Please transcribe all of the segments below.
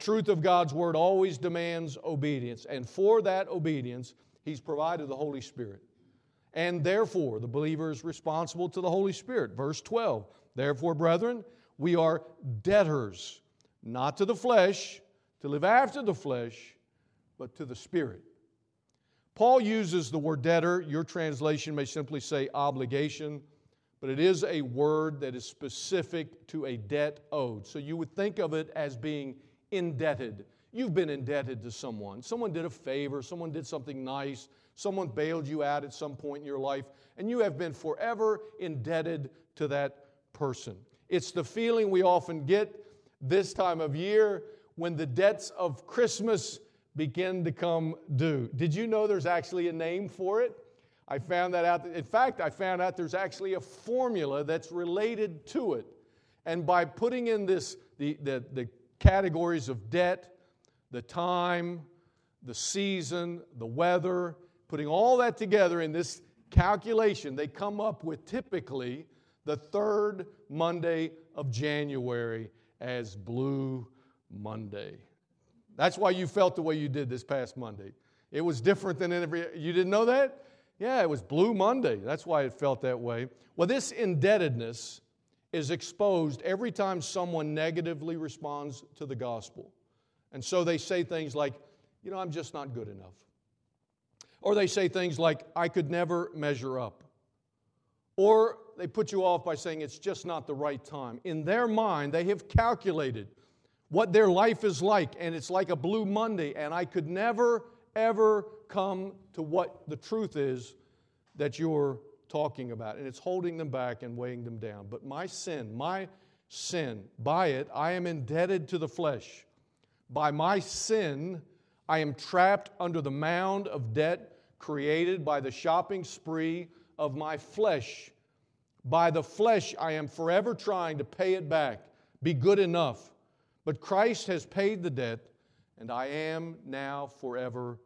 truth of God's word always demands obedience. And for that obedience, He's provided the Holy Spirit. And therefore, the believer is responsible to the Holy Spirit. Verse 12 Therefore, brethren, we are debtors, not to the flesh, to live after the flesh, but to the Spirit. Paul uses the word debtor. Your translation may simply say obligation, but it is a word that is specific to a debt owed. So you would think of it as being indebted. You've been indebted to someone. Someone did a favor, someone did something nice, someone bailed you out at some point in your life, and you have been forever indebted to that person. It's the feeling we often get this time of year when the debts of Christmas begin to come due. Did you know there's actually a name for it? I found that out. In fact, I found out there's actually a formula that's related to it. And by putting in this, the, the, the categories of debt, the time, the season, the weather, putting all that together in this calculation, they come up with typically the third Monday of January as Blue Monday. That's why you felt the way you did this past Monday. It was different than every, you didn't know that? Yeah, it was Blue Monday. That's why it felt that way. Well, this indebtedness is exposed every time someone negatively responds to the gospel. And so they say things like, you know, I'm just not good enough. Or they say things like, I could never measure up. Or they put you off by saying it's just not the right time. In their mind, they have calculated what their life is like, and it's like a blue Monday, and I could never, ever come to what the truth is that you're talking about. And it's holding them back and weighing them down. But my sin, my sin, by it, I am indebted to the flesh. By my sin, I am trapped under the mound of debt created by the shopping spree of my flesh. By the flesh, I am forever trying to pay it back, be good enough. But Christ has paid the debt, and I am now forever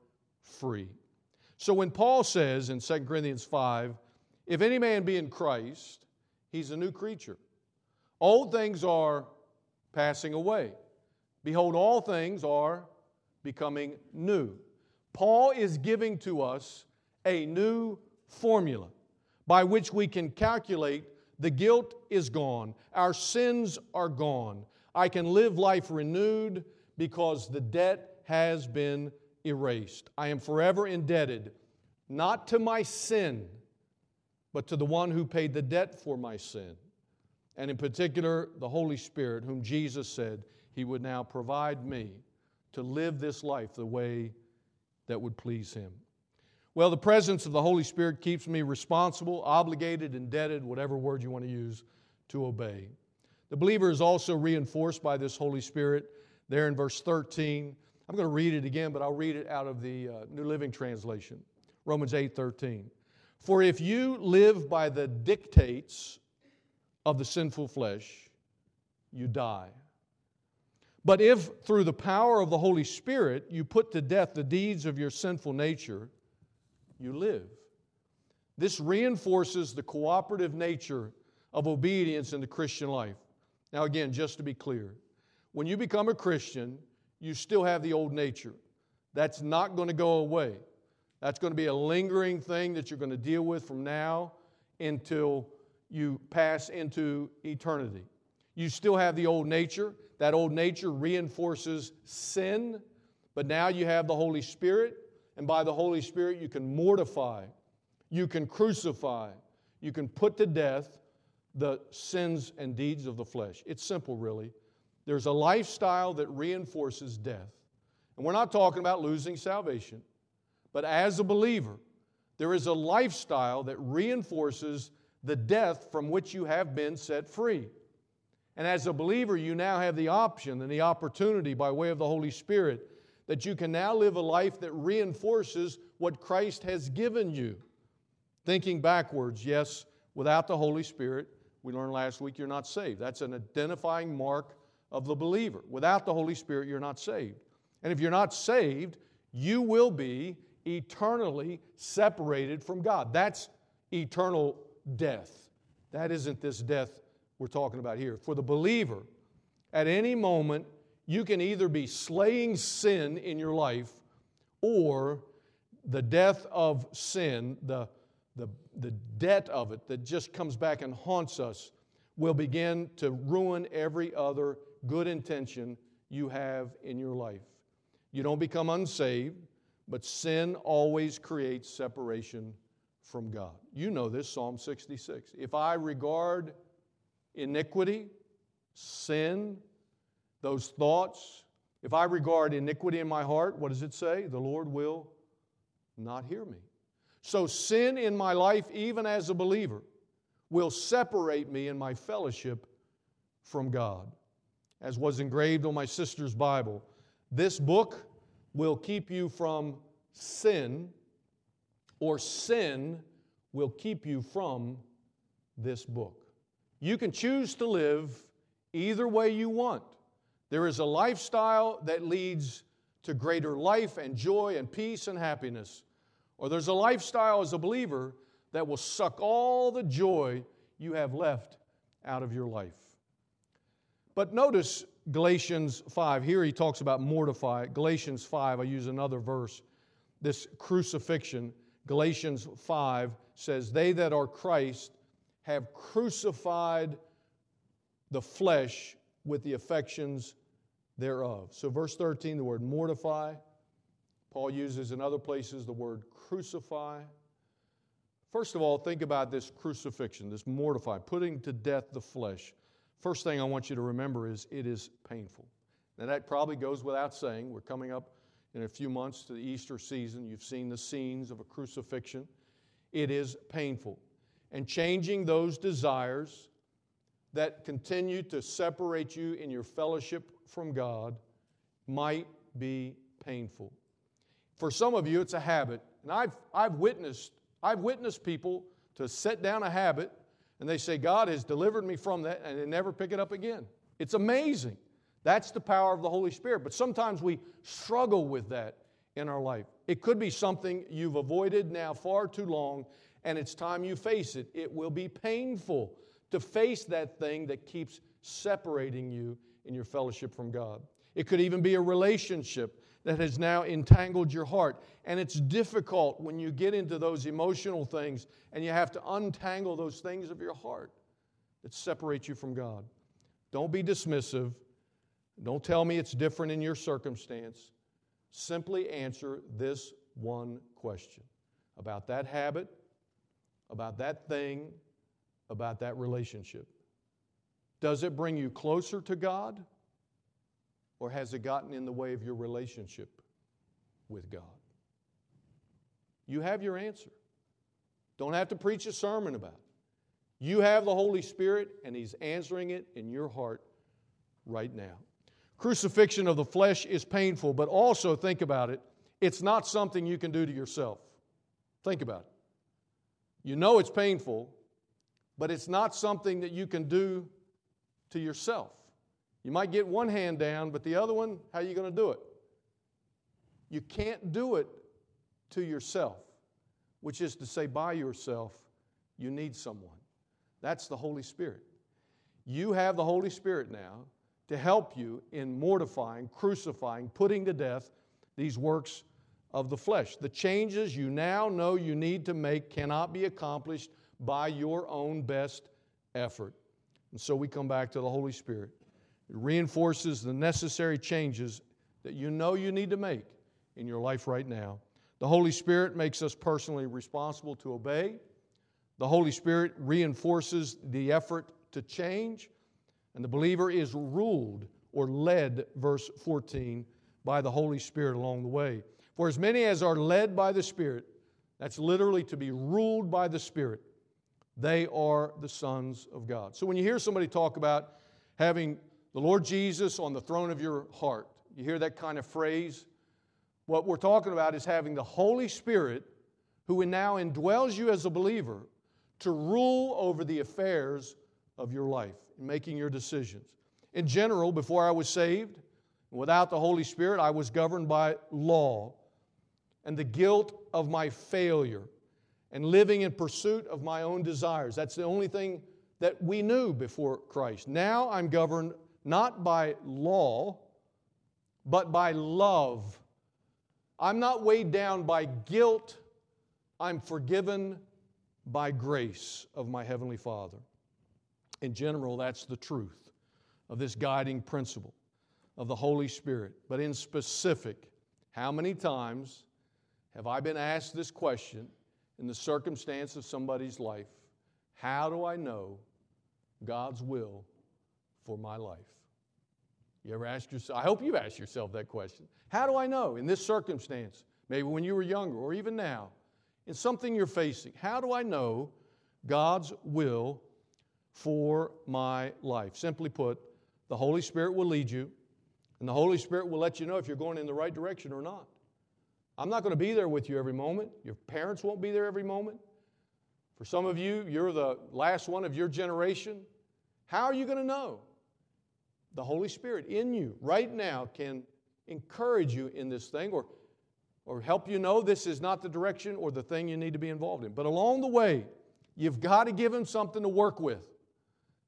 free. So when Paul says in 2 Corinthians 5, if any man be in Christ, he's a new creature. Old things are passing away. Behold, all things are becoming new. Paul is giving to us a new formula by which we can calculate the guilt is gone, our sins are gone. I can live life renewed because the debt has been erased. I am forever indebted not to my sin, but to the one who paid the debt for my sin. And in particular, the Holy Spirit, whom Jesus said, he would now provide me to live this life the way that would please Him. Well, the presence of the Holy Spirit keeps me responsible, obligated, indebted, whatever word you want to use, to obey. The believer is also reinforced by this Holy Spirit there in verse 13. I'm going to read it again, but I'll read it out of the uh, New Living Translation. Romans 8 13. For if you live by the dictates of the sinful flesh, you die. But if through the power of the Holy Spirit you put to death the deeds of your sinful nature, you live. This reinforces the cooperative nature of obedience in the Christian life. Now, again, just to be clear, when you become a Christian, you still have the old nature. That's not going to go away. That's going to be a lingering thing that you're going to deal with from now until you pass into eternity. You still have the old nature. That old nature reinforces sin, but now you have the Holy Spirit, and by the Holy Spirit, you can mortify, you can crucify, you can put to death the sins and deeds of the flesh. It's simple, really. There's a lifestyle that reinforces death. And we're not talking about losing salvation, but as a believer, there is a lifestyle that reinforces the death from which you have been set free. And as a believer, you now have the option and the opportunity by way of the Holy Spirit that you can now live a life that reinforces what Christ has given you. Thinking backwards, yes, without the Holy Spirit, we learned last week you're not saved. That's an identifying mark of the believer. Without the Holy Spirit, you're not saved. And if you're not saved, you will be eternally separated from God. That's eternal death. That isn't this death we're talking about here. For the believer, at any moment, you can either be slaying sin in your life or the death of sin, the, the, the debt of it that just comes back and haunts us, will begin to ruin every other good intention you have in your life. You don't become unsaved, but sin always creates separation from God. You know this, Psalm 66. If I regard iniquity, sin, those thoughts, if I regard iniquity in my heart, what does it say? The Lord will not hear me. So, sin in my life, even as a believer, will separate me in my fellowship from God. As was engraved on my sister's Bible, this book will keep you from sin, or sin will keep you from this book. You can choose to live either way you want. There is a lifestyle that leads to greater life and joy and peace and happiness. Or there's a lifestyle as a believer that will suck all the joy you have left out of your life. But notice Galatians 5. Here he talks about mortify. Galatians 5, I use another verse. This crucifixion, Galatians 5 says, They that are Christ have crucified the flesh with the affections thereof. So, verse 13, the word mortify. Paul uses in other places the word crucify. First of all, think about this crucifixion, this mortify, putting to death the flesh. First thing I want you to remember is it is painful. Now, that probably goes without saying. We're coming up in a few months to the Easter season. You've seen the scenes of a crucifixion. It is painful. And changing those desires that continue to separate you in your fellowship from God might be painful. For some of you, it's a habit. And I've, I've, witnessed, I've witnessed people to set down a habit and they say, God has delivered me from that, and they never pick it up again. It's amazing. That's the power of the Holy Spirit. But sometimes we struggle with that in our life. It could be something you've avoided now far too long, and it's time you face it. It will be painful to face that thing that keeps separating you in your fellowship from God. It could even be a relationship that has now entangled your heart. And it's difficult when you get into those emotional things and you have to untangle those things of your heart that separate you from God. Don't be dismissive. Don't tell me it's different in your circumstance. Simply answer this one question about that habit, about that thing, about that relationship. Does it bring you closer to God? Or has it gotten in the way of your relationship with God? You have your answer. Don't have to preach a sermon about it. You have the Holy Spirit, and He's answering it in your heart right now. Crucifixion of the flesh is painful, but also think about it. It's not something you can do to yourself. Think about it. You know it's painful, but it's not something that you can do to yourself. You might get one hand down, but the other one, how are you going to do it? You can't do it to yourself, which is to say, by yourself, you need someone. That's the Holy Spirit. You have the Holy Spirit now to help you in mortifying, crucifying, putting to death these works of the flesh. The changes you now know you need to make cannot be accomplished by your own best effort. And so we come back to the Holy Spirit. It reinforces the necessary changes that you know you need to make in your life right now. The Holy Spirit makes us personally responsible to obey. The Holy Spirit reinforces the effort to change. And the believer is ruled or led, verse 14, by the Holy Spirit along the way. For as many as are led by the Spirit, that's literally to be ruled by the Spirit, they are the sons of God. So when you hear somebody talk about having the Lord Jesus on the throne of your heart. You hear that kind of phrase? What we're talking about is having the Holy Spirit, who now indwells you as a believer, to rule over the affairs of your life and making your decisions. In general, before I was saved, without the Holy Spirit, I was governed by law and the guilt of my failure and living in pursuit of my own desires. That's the only thing that we knew before Christ. Now I'm governed not by law, but by love. I'm not weighed down by guilt. I'm forgiven by grace of my Heavenly Father. In general, that's the truth of this guiding principle of the Holy Spirit. But in specific, how many times have I been asked this question in the circumstance of somebody's life? How do I know God's will for my life? You ever ask yourself? I hope you've asked yourself that question. How do I know in this circumstance, maybe when you were younger or even now, in something you're facing, how do I know God's will for my life? Simply put, the Holy Spirit will lead you, and the Holy Spirit will let you know if you're going in the right direction or not. I'm not going to be there with you every moment. Your parents won't be there every moment. For some of you, you're the last one of your generation. How are you going to know? The Holy Spirit in you right now can encourage you in this thing or, or help you know this is not the direction or the thing you need to be involved in. But along the way, you've got to give Him something to work with.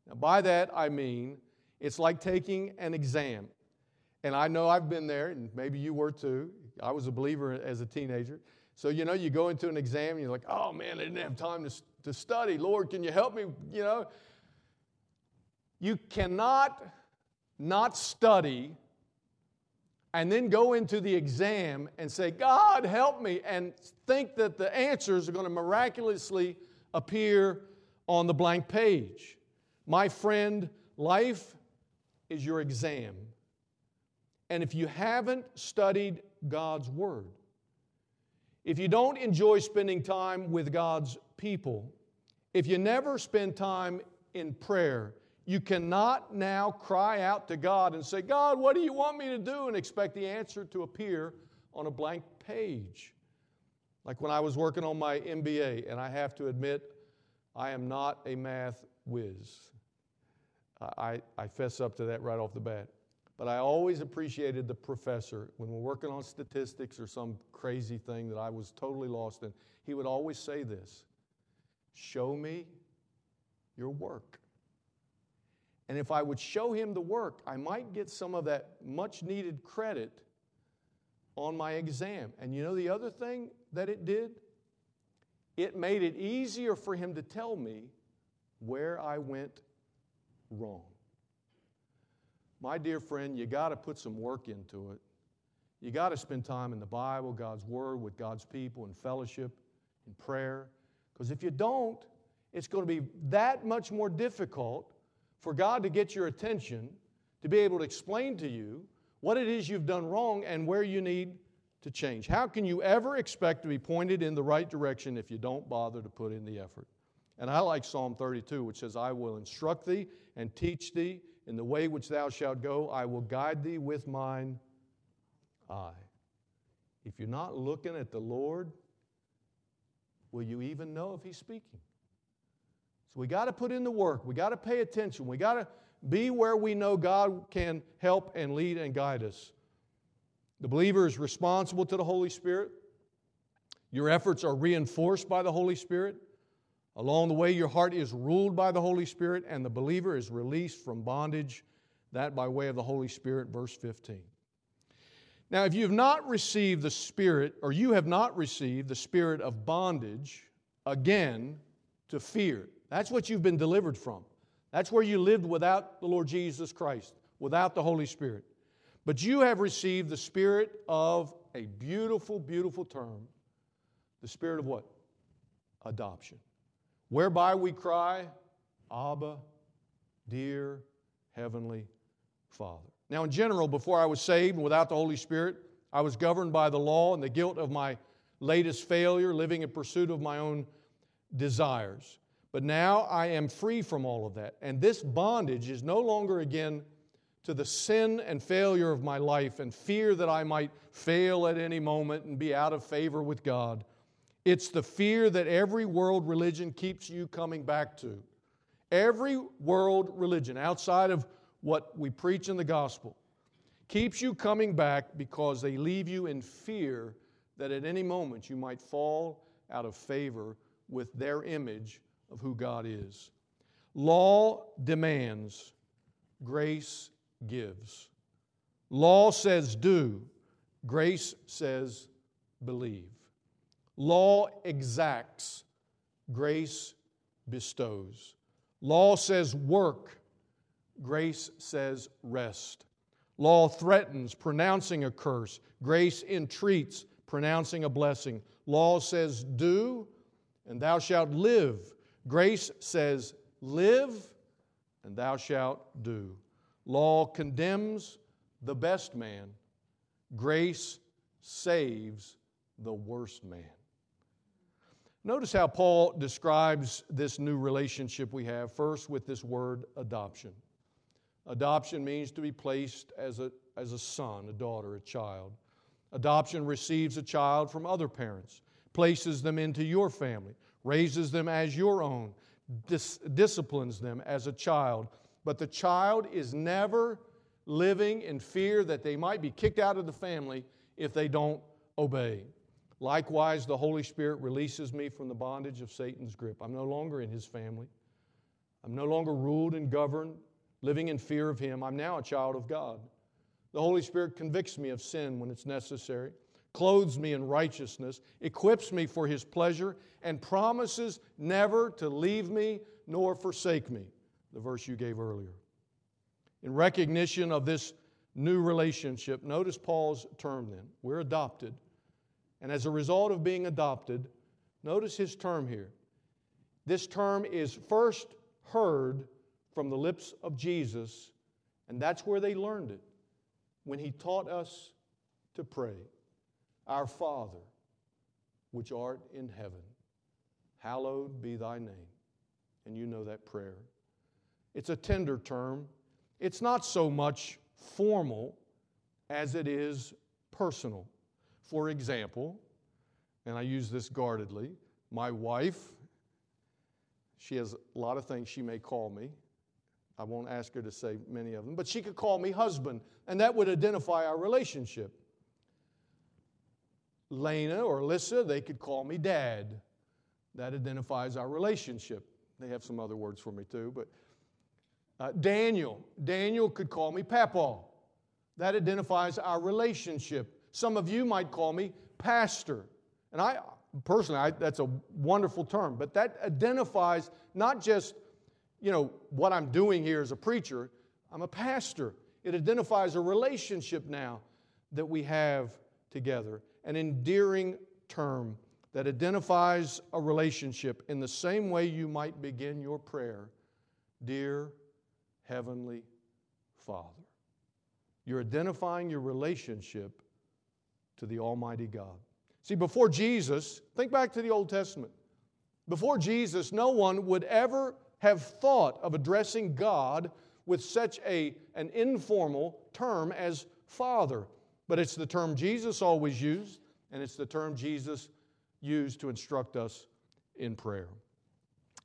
Now, by that, I mean it's like taking an exam. And I know I've been there, and maybe you were too. I was a believer as a teenager. So, you know, you go into an exam and you're like, oh man, I didn't have time to, to study. Lord, can you help me? You know, you cannot not study and then go into the exam and say, God, help me, and think that the answers are going to miraculously appear on the blank page. My friend, life is your exam. And if you haven't studied God's Word, if you don't enjoy spending time with God's people, if you never spend time in prayer, you cannot now cry out to God and say, God, what do you want me to do? and expect the answer to appear on a blank page. Like when I was working on my MBA, and I have to admit, I am not a math whiz. I, I fess up to that right off the bat. But I always appreciated the professor when we're working on statistics or some crazy thing that I was totally lost in. He would always say this Show me your work. And if I would show him the work, I might get some of that much needed credit on my exam. And you know the other thing that it did? It made it easier for him to tell me where I went wrong. My dear friend, you got to put some work into it. You got to spend time in the Bible, God's Word, with God's people, in fellowship, in prayer. Because if you don't, it's going to be that much more difficult for God to get your attention, to be able to explain to you what it is you've done wrong and where you need to change. How can you ever expect to be pointed in the right direction if you don't bother to put in the effort? And I like Psalm 32, which says, I will instruct thee and teach thee in the way which thou shalt go, I will guide thee with mine eye. If you're not looking at the Lord, will you even know if He's speaking? So we got to put in the work. We got to pay attention. We got to be where we know God can help and lead and guide us. The believer is responsible to the Holy Spirit. Your efforts are reinforced by the Holy Spirit. Along the way, your heart is ruled by the Holy Spirit, and the believer is released from bondage, that by way of the Holy Spirit, verse 15. Now, if you have not received the Spirit, or you have not received the Spirit of bondage, again, to fear, that's what you've been delivered from. That's where you lived without the Lord Jesus Christ, without the Holy Spirit. But you have received the Spirit of a beautiful, beautiful term the Spirit of what? Adoption whereby we cry, Abba, dear Heavenly Father. Now, in general, before I was saved and without the Holy Spirit, I was governed by the law and the guilt of my latest failure, living in pursuit of my own desires. But now I am free from all of that. And this bondage is no longer again to the sin and failure of my life and fear that I might fail at any moment and be out of favor with God. It's the fear that every world religion keeps you coming back to. Every world religion outside of what we preach in the gospel keeps you coming back because they leave you in fear that at any moment you might fall out of favor with their image of who God is. Law demands, grace gives. Law says do, grace says believe. Law exacts, grace bestows. Law says work, grace says rest. Law threatens, pronouncing a curse. Grace entreats, pronouncing a blessing. Law says do, and thou shalt live. Grace says live, and thou shalt do. Law condemns the best man. Grace saves the worst man. Notice how Paul describes this new relationship we have, first with this word adoption. Adoption means to be placed as a, as a son, a daughter, a child. Adoption receives a child from other parents, places them into your family, raises them as your own, dis- disciplines them as a child. But the child is never living in fear that they might be kicked out of the family if they don't obey. Likewise, the Holy Spirit releases me from the bondage of Satan's grip. I'm no longer in his family. I'm no longer ruled and governed, living in fear of him. I'm now a child of God. The Holy Spirit convicts me of sin when it's necessary, clothes me in righteousness, equips me for his pleasure, and promises never to leave me nor forsake me. The verse you gave earlier. In recognition of this new relationship, notice Paul's term then. We're adopted. And as a result of being adopted, notice his term here. This term is first heard from the lips of Jesus, and that's where they learned it when he taught us to pray Our Father, which art in heaven, hallowed be thy name. And you know that prayer. It's a tender term, it's not so much formal as it is personal. For example, and I use this guardedly, my wife, she has a lot of things she may call me. I won't ask her to say many of them, but she could call me husband, and that would identify our relationship. Lena or Alyssa, they could call me dad. That identifies our relationship. They have some other words for me too, but uh, Daniel, Daniel could call me Papa. That identifies our relationship. Some of you might call me pastor. And I, personally, I, that's a wonderful term, but that identifies not just, you know, what I'm doing here as a preacher, I'm a pastor. It identifies a relationship now that we have together, an endearing term that identifies a relationship in the same way you might begin your prayer Dear Heavenly Father. You're identifying your relationship to the Almighty God. See, before Jesus, think back to the Old Testament. Before Jesus, no one would ever have thought of addressing God with such a, an informal term as Father. But it's the term Jesus always used, and it's the term Jesus used to instruct us in prayer.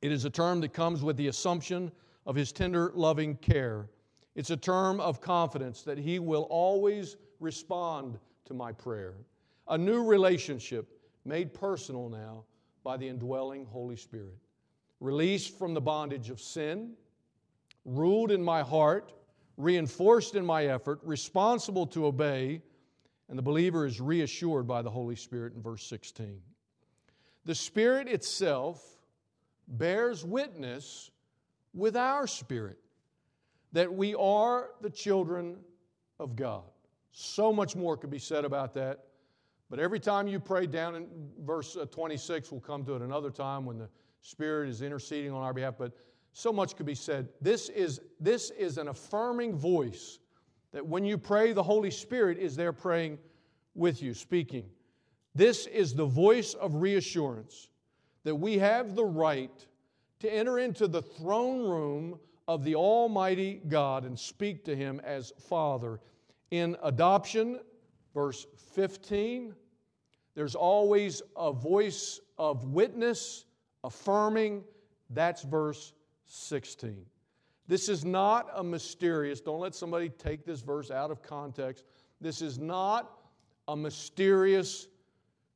It is a term that comes with the assumption of His tender, loving care. It's a term of confidence that He will always respond to my prayer. A new relationship made personal now by the indwelling Holy Spirit. Released from the bondage of sin, ruled in my heart, reinforced in my effort, responsible to obey, and the believer is reassured by the Holy Spirit in verse 16. The Spirit itself bears witness with our spirit that we are the children of God. So much more could be said about that. But every time you pray down in verse uh, 26, we'll come to it another time when the Spirit is interceding on our behalf. But so much could be said. This is, this is an affirming voice that when you pray, the Holy Spirit is there praying with you, speaking. This is the voice of reassurance that we have the right to enter into the throne room of the Almighty God and speak to Him as Father. In adoption, verse 15, there's always a voice of witness affirming. That's verse 16. This is not a mysterious, don't let somebody take this verse out of context. This is not a mysterious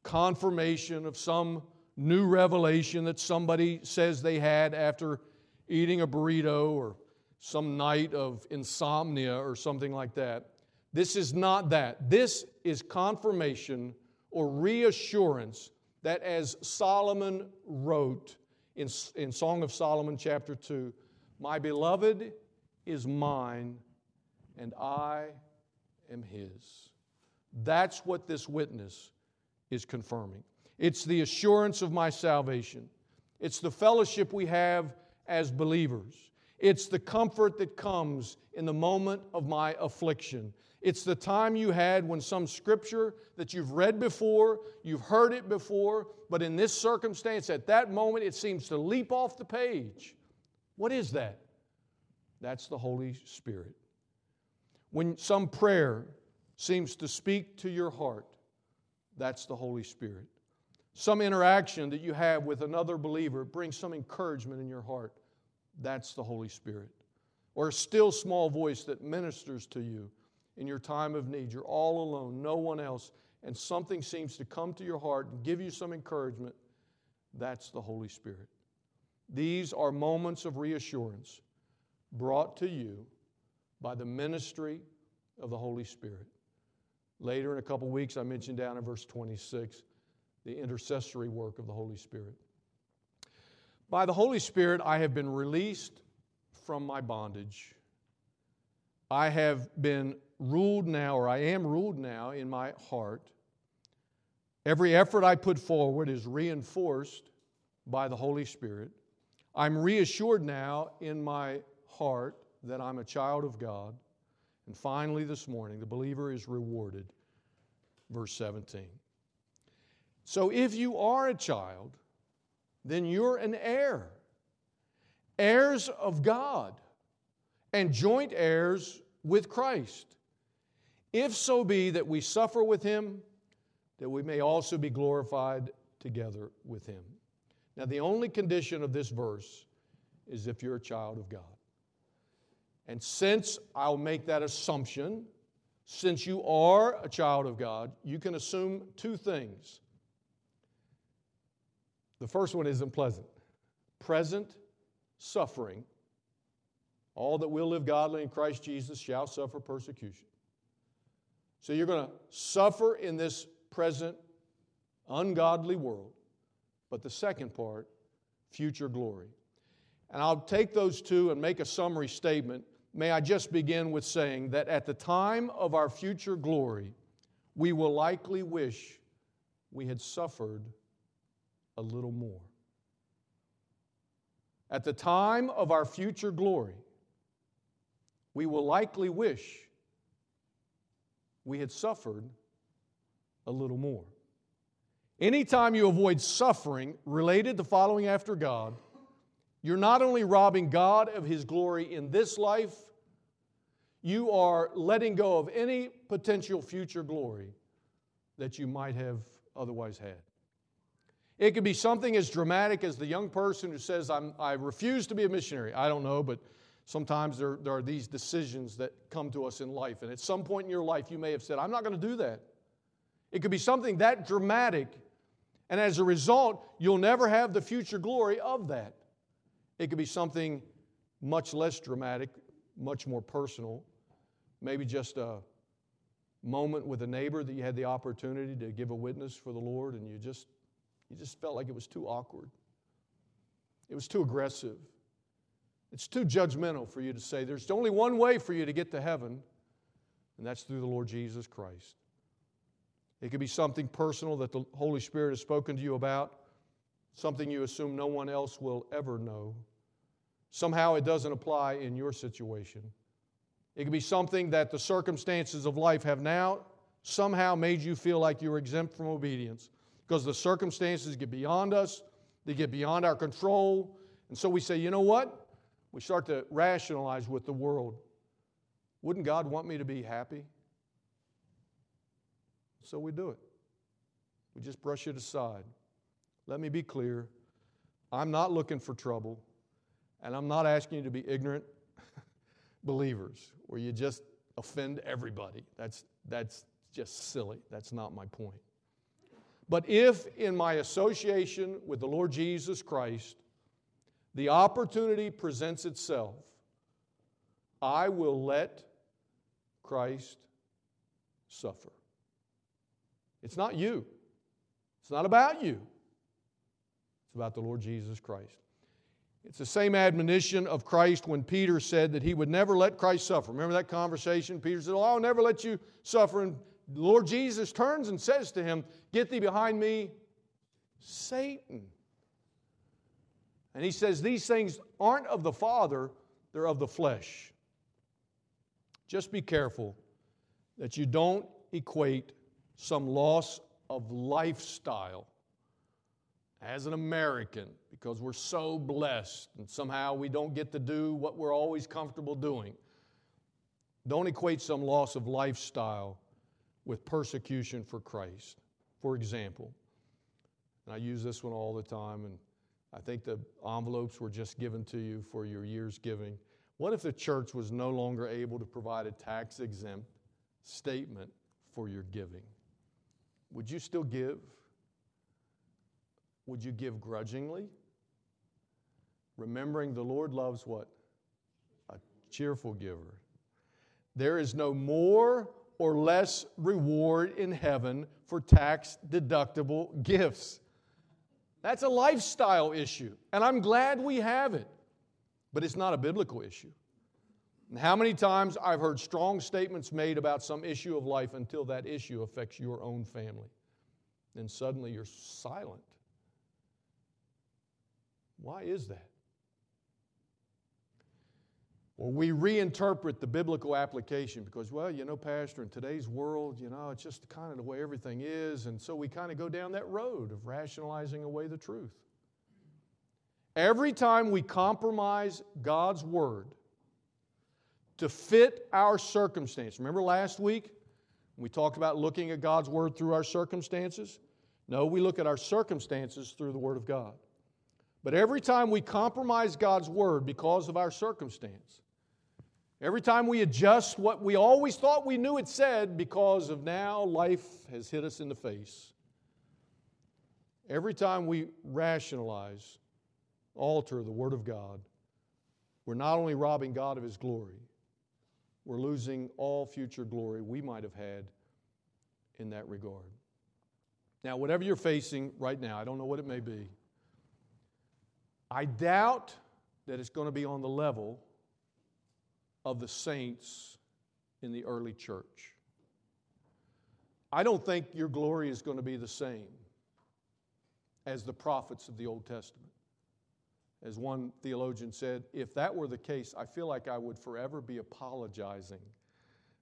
confirmation of some new revelation that somebody says they had after eating a burrito or some night of insomnia or something like that. This is not that. This is confirmation or reassurance that as Solomon wrote in, in Song of Solomon, chapter 2, My beloved is mine, and I am his. That's what this witness is confirming. It's the assurance of my salvation. It's the fellowship we have as believers. It's the comfort that comes in the moment of my affliction. It's the time you had when some scripture that you've read before, you've heard it before, but in this circumstance, at that moment, it seems to leap off the page. What is that? That's the Holy Spirit. When some prayer seems to speak to your heart, that's the Holy Spirit. Some interaction that you have with another believer brings some encouragement in your heart, that's the Holy Spirit. Or a still small voice that ministers to you in your time of need. You're all alone, no one else, and something seems to come to your heart and give you some encouragement. That's the Holy Spirit. These are moments of reassurance brought to you by the ministry of the Holy Spirit. Later in a couple weeks, I mentioned down in verse 26 the intercessory work of the Holy Spirit. By the Holy Spirit, I have been released from my bondage. I have been ruled now, or I am ruled now in my heart. Every effort I put forward is reinforced by the Holy Spirit. I'm reassured now in my heart that I'm a child of God. And finally, this morning, the believer is rewarded. Verse 17. So if you are a child, then you're an heir, heirs of God, and joint heirs with Christ if so be that we suffer with him, that we may also be glorified together with him. Now, the only condition of this verse is if you're a child of God. And since I'll make that assumption, since you are a child of God, you can assume two things. The first one isn't pleasant present suffering. All that will live godly in Christ Jesus shall suffer persecution. So you're going to suffer in this present ungodly world. But the second part, future glory. And I'll take those two and make a summary statement. May I just begin with saying that at the time of our future glory, we will likely wish we had suffered a little more. At the time of our future glory, we will likely wish we had suffered a little more. Anytime you avoid suffering related to following after God, you're not only robbing God of His glory in this life, you are letting go of any potential future glory that you might have otherwise had. It could be something as dramatic as the young person who says, i refuse to be a missionary. I don't know, but Sometimes there, there are these decisions that come to us in life, and at some point in your life, you may have said, I'm not going to do that. It could be something that dramatic, and as a result, you'll never have the future glory of that. It could be something much less dramatic, much more personal, maybe just a moment with a neighbor that you had the opportunity to give a witness for the Lord, and you just, you just felt like it was too awkward. It was too aggressive. It's too judgmental for you to say there's only one way for you to get to heaven, and that's through the Lord Jesus Christ. It could be something personal that the Holy Spirit has spoken to you about, something you assume no one else will ever know. Somehow it doesn't apply in your situation. It could be something that the circumstances of life have now somehow made you feel like you're exempt from obedience because the circumstances get beyond us, they get beyond our control. And so we say, you know what? we start to rationalize with the world. Wouldn't God want me to be happy? So we do it. We just brush it aside. Let me be clear I'm not looking for trouble, and I'm not asking you to be ignorant believers where you just offend everybody. That's, that's just silly. That's not my point. But if in my association with the Lord Jesus Christ, the opportunity presents itself, I will let Christ suffer. It's not you, it's not about you, it's about the Lord Jesus Christ. It's the same admonition of Christ when Peter said that he would never let Christ suffer. Remember that conversation? Peter said, Oh, I'll never let you suffer. And the Lord Jesus turns and says to him, Get thee behind me, Satan. And he says, These things aren't of the Father, they're of the flesh. Just be careful that you don't equate some loss of lifestyle as an American because we're so blessed and somehow we don't get to do what we're always comfortable doing. Don't equate some loss of lifestyle with persecution for Christ. For example, and I use this one all the time, and I think the envelopes were just given to you for your year's giving. What if the church was no longer able to provide a tax exempt statement for your giving? Would you still give? Would you give grudgingly? Remembering the Lord loves what? A cheerful giver. There is no more or less reward in heaven for tax deductible gifts. That's a lifestyle issue, and I'm glad we have it, but it's not a biblical issue. And how many times I've heard strong statements made about some issue of life until that issue affects your own family. Then suddenly you're silent. Why is that? Or we reinterpret the biblical application because, well, you know, Pastor, in today's world, you know, it's just kind of the way everything is. And so we kind of go down that road of rationalizing away the truth. Every time we compromise God's word to fit our circumstance, remember last week we talked about looking at God's word through our circumstances? No, we look at our circumstances through the word of God. But every time we compromise God's word because of our circumstance, Every time we adjust what we always thought we knew it said because of now life has hit us in the face. Every time we rationalize, alter the Word of God, we're not only robbing God of His glory, we're losing all future glory we might have had in that regard. Now, whatever you're facing right now, I don't know what it may be, I doubt that it's going to be on the level of the saints in the early church. I don't think your glory is going to be the same as the prophets of the Old Testament. As one theologian said, if that were the case, I feel like I would forever be apologizing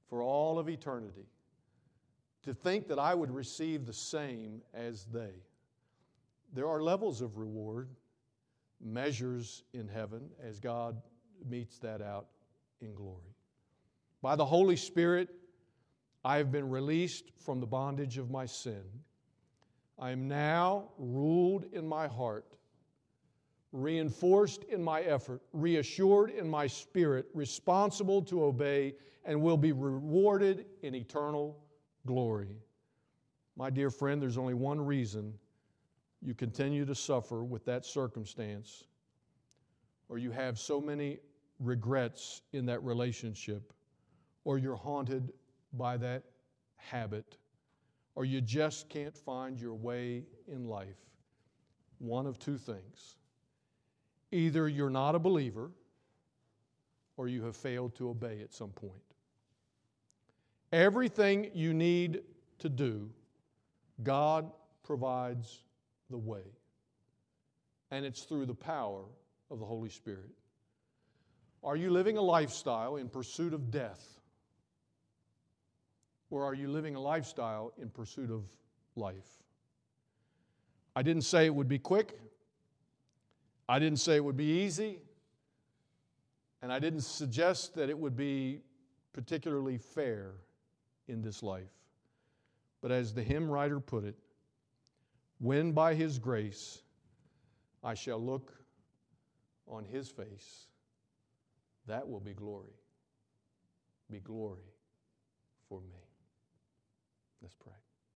for all of eternity to think that I would receive the same as they. There are levels of reward, measures in heaven as God metes that out in glory. By the Holy Spirit, I have been released from the bondage of my sin. I am now ruled in my heart, reinforced in my effort, reassured in my spirit, responsible to obey, and will be rewarded in eternal glory. My dear friend, there's only one reason you continue to suffer with that circumstance, or you have so many regrets in that relationship, or you're haunted by that habit, or you just can't find your way in life, one of two things. Either you're not a believer, or you have failed to obey at some point. Everything you need to do, God provides the way. And it's through the power of the Holy Spirit. Are you living a lifestyle in pursuit of death? Or are you living a lifestyle in pursuit of life? I didn't say it would be quick. I didn't say it would be easy. And I didn't suggest that it would be particularly fair in this life. But as the hymn writer put it, when by his grace I shall look on his face that will be glory. Be glory for me. Let's pray.